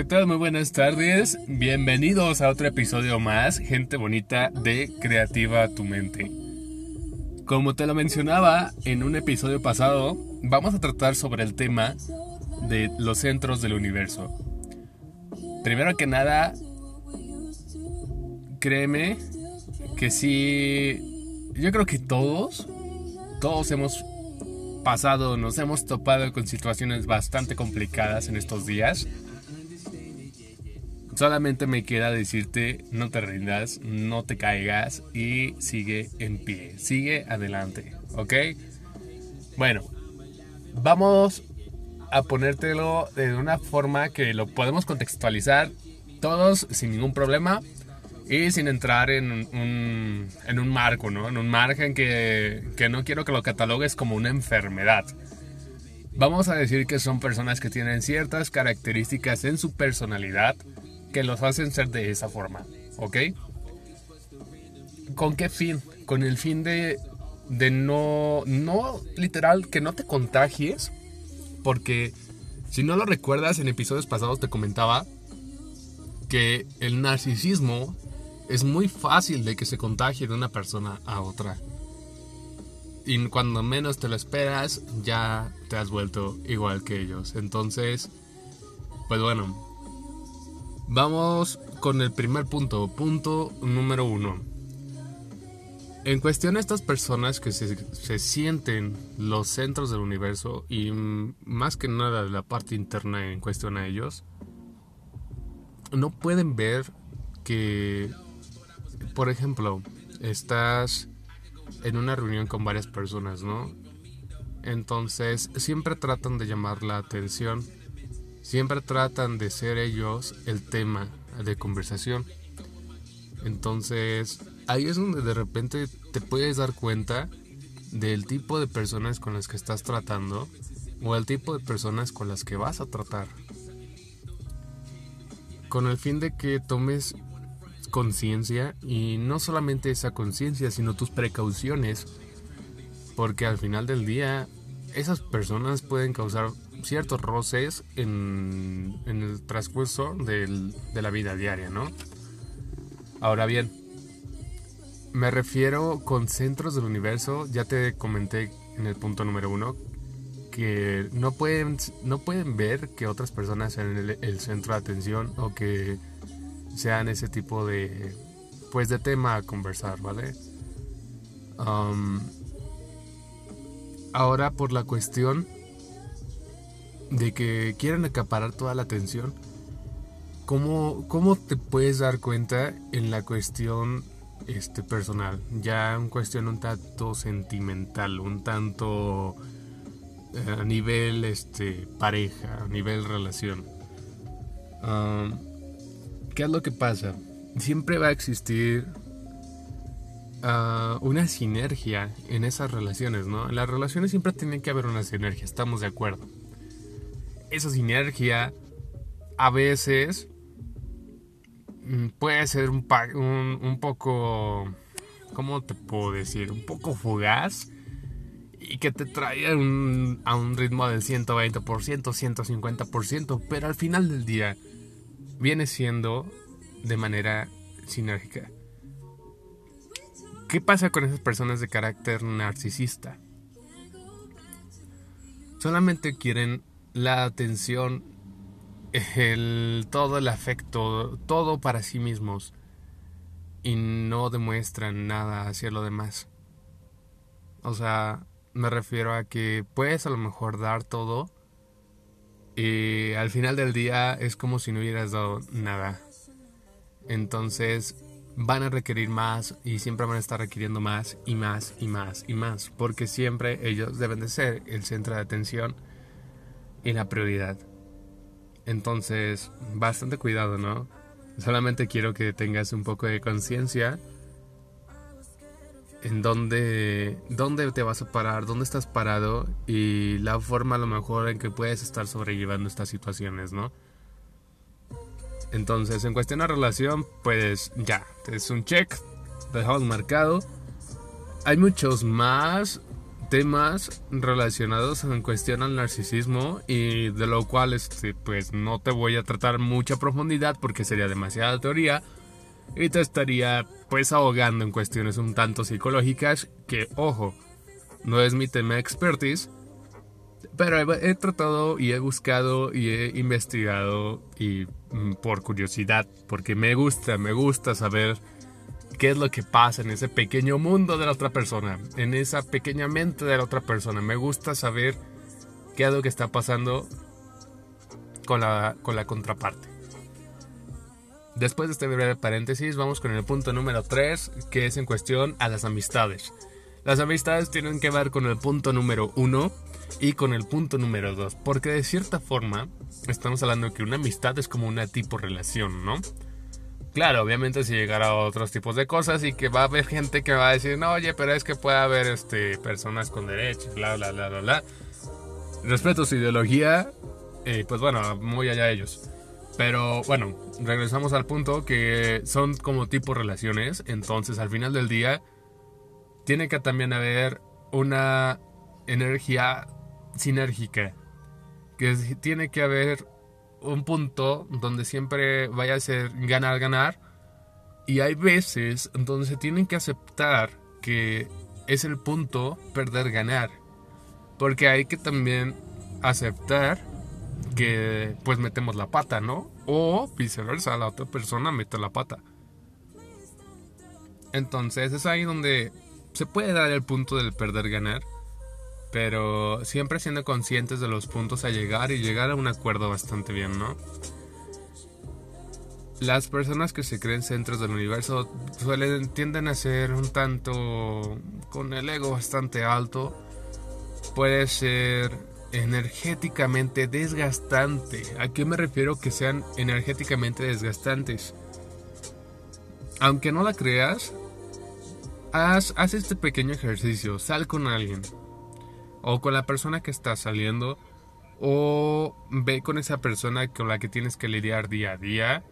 ¿Qué tal? Muy buenas tardes. Bienvenidos a otro episodio más, gente bonita de Creativa Tu Mente. Como te lo mencionaba en un episodio pasado, vamos a tratar sobre el tema de los centros del universo. Primero que nada, créeme que sí, yo creo que todos, todos hemos pasado, nos hemos topado con situaciones bastante complicadas en estos días. Solamente me queda decirte, no te rindas, no te caigas y sigue en pie, sigue adelante, ¿ok? Bueno, vamos a ponértelo de una forma que lo podemos contextualizar todos sin ningún problema y sin entrar en un, en un marco, ¿no? En un margen que, que no quiero que lo catalogues como una enfermedad. Vamos a decir que son personas que tienen ciertas características en su personalidad que los hacen ser de esa forma, ¿ok? ¿Con qué fin? Con el fin de, de no, no literal, que no te contagies, porque si no lo recuerdas, en episodios pasados te comentaba que el narcisismo es muy fácil de que se contagie de una persona a otra. Y cuando menos te lo esperas, ya te has vuelto igual que ellos. Entonces, pues bueno, vamos con el primer punto. Punto número uno. En cuestión a estas personas que se, se, sienten los centros del universo y más que nada la parte interna en cuestión a ellos, no pueden ver que por ejemplo, estás en una reunión con varias personas, ¿no? Entonces, siempre tratan de llamar la atención, siempre tratan de ser ellos el tema de conversación. Entonces, ahí es donde de repente te puedes dar cuenta del tipo de personas con las que estás tratando o el tipo de personas con las que vas a tratar. Con el fin de que tomes conciencia y no solamente esa conciencia, sino tus precauciones, porque al final del día esas personas pueden causar ciertos roces en, en el transcurso del, de la vida diaria, ¿no? Ahora bien, me refiero con centros del universo, ya te comenté en el punto número uno, que no pueden, no pueden ver que otras personas sean el, centro de atención o que sean ese tipo de pues de tema a conversar, ¿vale? Ahora por la cuestión de que quieren acaparar toda la atención, ¿cómo, cómo te puedes dar cuenta en la cuestión este, personal? Ya en cuestión un tanto sentimental, un tanto eh, a nivel este, pareja, a nivel relación. ¿Qué es lo que pasa? Siempre va a existir uh, una sinergia en esas relaciones, ¿no? En las relaciones siempre tiene que haber una sinergia, estamos de acuerdo. Esa sinergia a veces mm, puede ser un, un, un poco, ¿cómo te puedo decir? Un poco fugaz y que te trae un, a un ritmo del 120%, 150%, pero al final del día viene siendo de manera sinérgica. ¿Qué pasa con esas personas de carácter narcisista? Solamente quieren la atención, el, todo el afecto, todo para sí mismos y no demuestran nada hacia lo demás. O sea, me refiero a que puedes a lo mejor dar todo, y al final del día es como si no hubieras dado nada. Entonces van a requerir más y siempre van a estar requiriendo más y más y más y más, porque siempre ellos deben de ser el centro de atención y la prioridad. Entonces, bastante cuidado, ¿no? Solamente quiero que tengas un poco de conciencia en dónde, dónde te vas a parar, dónde estás parado y la forma a lo mejor en que puedes estar sobrellevando estas situaciones, ¿no? Entonces, en cuestión de relación, pues ya, es un check, dejamos marcado. Hay muchos más, temas relacionados en cuestión al narcisismo y de lo cual este pues no te voy a tratar mucha profundidad porque sería demasiada teoría y te estaría pues ahogando en cuestiones un tanto psicológicas que ojo no es mi tema expertise pero he, tratado y he buscado y he investigado y mm, por curiosidad porque me gusta me gusta saber qué es lo que pasa en ese pequeño mundo de la otra persona, en esa pequeña mente de la otra persona. Me gusta saber qué es lo que está pasando con la, con la contraparte. Después de este breve paréntesis, vamos con el punto número 3, que es en cuestión a las amistades. Las amistades tienen que ver con el punto número 1 y con el punto número 2, porque de cierta forma estamos hablando que una amistad es como una tipo relación, ¿no? Claro, obviamente si llegara a otros tipos de cosas y que va a haber gente que va a decir, no, oye, pero es que puede haber este, personas con derechos, bla, bla, bla, bla, bla. Respeto su ideología, y pues bueno, muy allá de ellos. Pero bueno, regresamos al punto que son como tipo relaciones, entonces al final del día tiene que también haber una energía sinérgica, que tiene que haber un punto donde siempre vaya a ser ganar, ganar. Y hay veces donde se tienen que aceptar que es el punto perder, ganar. Porque hay que también aceptar que pues metemos la pata, ¿no? O viceversa, la otra persona mete la pata. Entonces es ahí donde se puede dar el punto del perder, ganar pero siempre siendo conscientes de los puntos a llegar y llegar a un acuerdo bastante bien, ¿no? Las personas que se creen centros del universo suelen tienden a ser un tanto con el ego bastante alto. Puede ser energéticamente desgastante. ¿A qué me refiero que sean energéticamente desgastantes? Aunque no la creas, haz, haz este pequeño ejercicio. Sal con alguien o con la persona que está saliendo o ve con esa persona con la que tienes que lidiar día a día.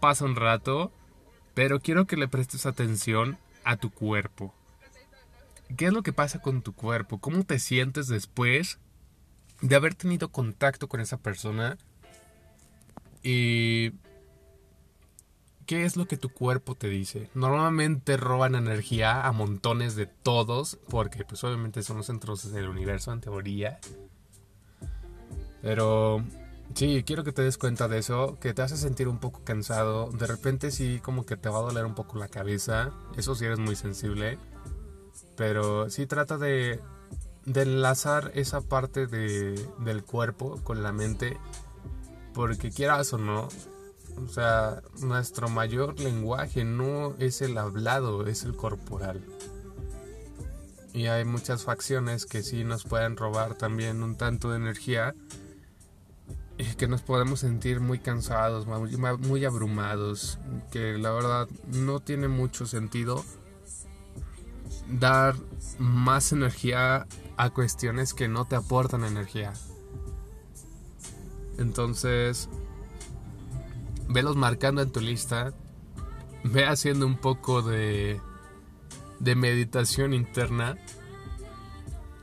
Pasa un rato, pero quiero que le prestes atención a tu cuerpo. ¿Qué es lo que pasa con tu cuerpo? ¿Cómo te sientes después de haber tenido contacto con esa persona? Y ¿Qué es lo que tu cuerpo te dice? Normalmente roban energía a montones de todos, porque pues obviamente son los centros del universo en teoría. Pero sí, quiero que te des cuenta de eso, que te hace sentir un poco cansado. De repente sí, como que te va a doler un poco la cabeza. Eso sí eres muy sensible. Pero sí trata de, de enlazar esa parte de, del cuerpo con la mente. Porque quieras o no, o sea, nuestro mayor lenguaje no es el hablado, es el corporal. Y hay muchas facciones que sí nos pueden robar también un tanto de energía y que nos podemos sentir muy cansados, muy abrumados, que la verdad no tiene mucho sentido dar más energía a cuestiones que no te aportan energía. Entonces, velos marcando en tu lista, ve haciendo un poco de, de meditación interna,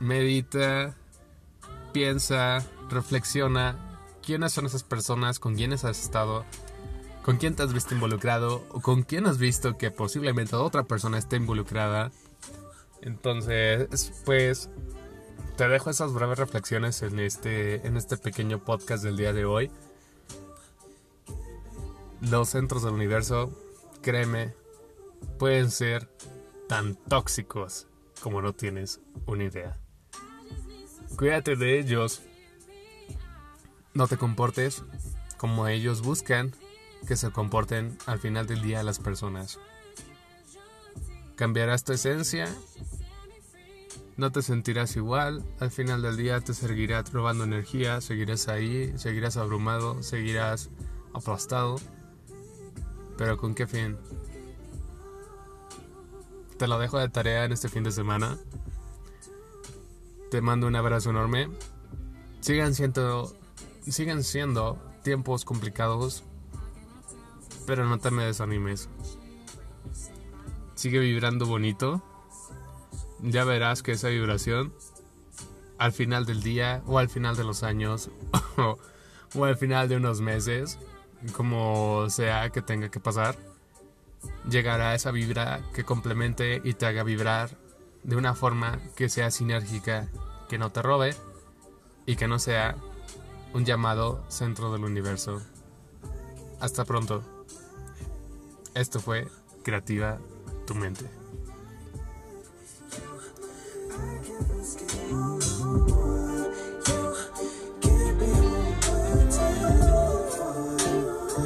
medita, piensa, reflexiona. Quiénes son esas personas, con quiénes has estado, con quién te has visto involucrado o con quién has visto que posiblemente otra persona esté involucrada. Entonces, pues te dejo esas breves reflexiones en este, en este pequeño podcast del día de hoy los centros del universo, créeme, pueden ser tan tóxicos como no tienes una idea. Cuídate de ellos. No te comportes como ellos buscan que se comporten al final del día las personas. Cambiarás tu esencia, no te sentirás igual, al final del día te seguirás robando energía, seguirás ahí, seguirás abrumado, seguirás aplastado. Pero ¿con qué fin? Te lo dejo de tarea en este fin de semana. Te mando un abrazo enorme. Sigan siendo, siguen siendo tiempos complicados, pero no te me desanimes. Sigue vibrando bonito. ya verás que esa vibración al final del día o al final de los años o, al final de unos meses, como sea que tenga que pasar, llegará esa vibra que complemente y te haga vibrar de una forma que sea sinérgica, que no te robe y que no sea un llamado centro del universo. Hasta pronto. Esto fue Creativa Tu Mente.